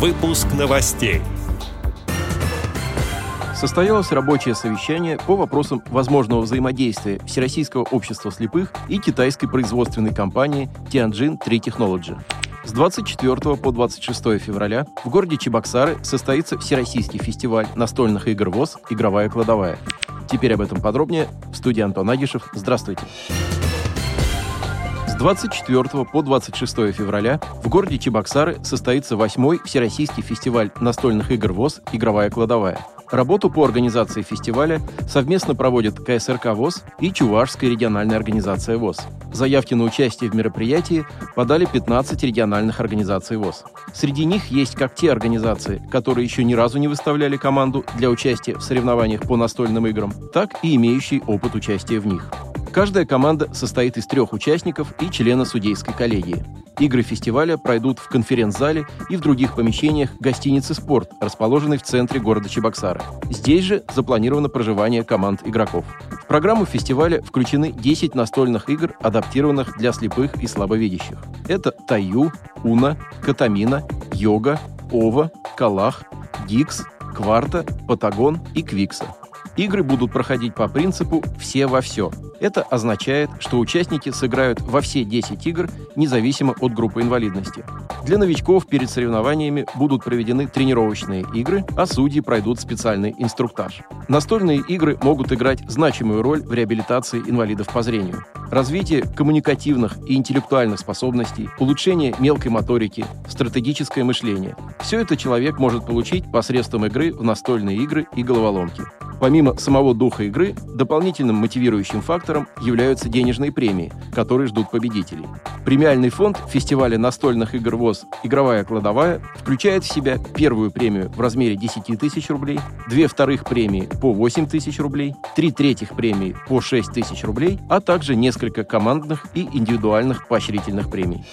Выпуск новостей. Состоялось рабочее совещание по вопросам возможного взаимодействия Всероссийского общества слепых и китайской производственной компании Tianjin 3 Technology. С 24 по 26 февраля в городе Чебоксары состоится Всероссийский фестиваль настольных игр ВОЗ «Игровая кладовая». Теперь об этом подробнее в студии Антон Агишев. Здравствуйте. Здравствуйте. 24 по 26 февраля в городе Чебоксары состоится 8 Всероссийский фестиваль настольных игр ВОЗ «Игровая кладовая». Работу по организации фестиваля совместно проводят КСРК ВОЗ и Чувашская региональная организация ВОЗ. Заявки на участие в мероприятии подали 15 региональных организаций ВОЗ. Среди них есть как те организации, которые еще ни разу не выставляли команду для участия в соревнованиях по настольным играм, так и имеющие опыт участия в них. Каждая команда состоит из трех участников и члена судейской коллегии. Игры фестиваля пройдут в конференц-зале и в других помещениях гостиницы «Спорт», расположенной в центре города Чебоксары. Здесь же запланировано проживание команд игроков. В программу фестиваля включены 10 настольных игр, адаптированных для слепых и слабовидящих. Это Таю, Уна, Катамина, Йога, Ова, Калах, Гикс, Кварта, Патагон и Квикса. Игры будут проходить по принципу «все во все», это означает, что участники сыграют во все 10 игр, независимо от группы инвалидности. Для новичков перед соревнованиями будут проведены тренировочные игры, а судьи пройдут специальный инструктаж. Настольные игры могут играть значимую роль в реабилитации инвалидов по зрению. Развитие коммуникативных и интеллектуальных способностей, улучшение мелкой моторики, стратегическое мышление – все это человек может получить посредством игры в настольные игры и головоломки. Помимо самого духа игры, дополнительным мотивирующим фактором являются денежные премии, которые ждут победителей. Премиальный фонд фестиваля настольных игр ВОЗ «Игровая кладовая» включает в себя первую премию в размере 10 тысяч рублей, две вторых премии по 8 тысяч рублей, три третьих премии по 6 тысяч рублей, а также несколько командных и индивидуальных поощрительных премий.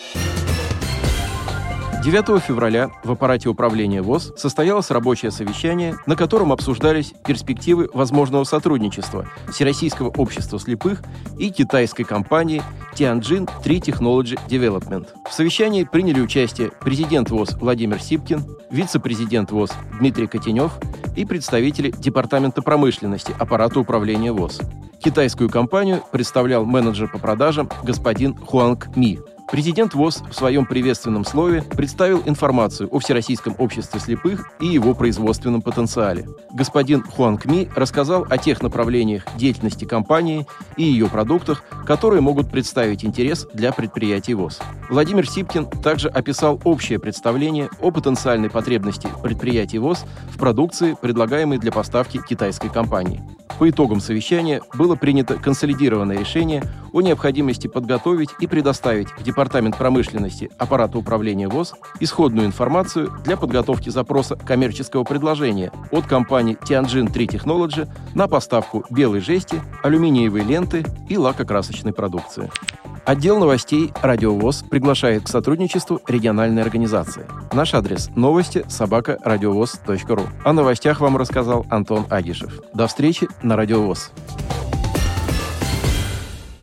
9 февраля в аппарате управления ВОЗ состоялось рабочее совещание, на котором обсуждались перспективы возможного сотрудничества Всероссийского общества слепых и китайской компании Tianjin 3 Technology Development. В совещании приняли участие президент ВОЗ Владимир Сипкин, вице-президент ВОЗ Дмитрий Котенев и представители Департамента промышленности аппарата управления ВОЗ. Китайскую компанию представлял менеджер по продажам господин Хуанг Ми. Президент ВОЗ в своем приветственном слове представил информацию о Всероссийском обществе слепых и его производственном потенциале. Господин Хуан Кми рассказал о тех направлениях деятельности компании и ее продуктах, которые могут представить интерес для предприятий ВОЗ. Владимир Сипкин также описал общее представление о потенциальной потребности предприятий ВОЗ в продукции, предлагаемой для поставки китайской компании. По итогам совещания было принято консолидированное решение о необходимости подготовить и предоставить в Департамент промышленности аппарата управления ВОЗ исходную информацию для подготовки запроса коммерческого предложения от компании Tianjin 3 Technology на поставку белой жести, алюминиевой ленты и лакокрасочной продукции. Отдел новостей «Радиовоз» приглашает к сотрудничеству региональной организации. Наш адрес – новости собака радиовоз.ру. О новостях вам рассказал Антон Агишев. До встречи на «Радиовоз».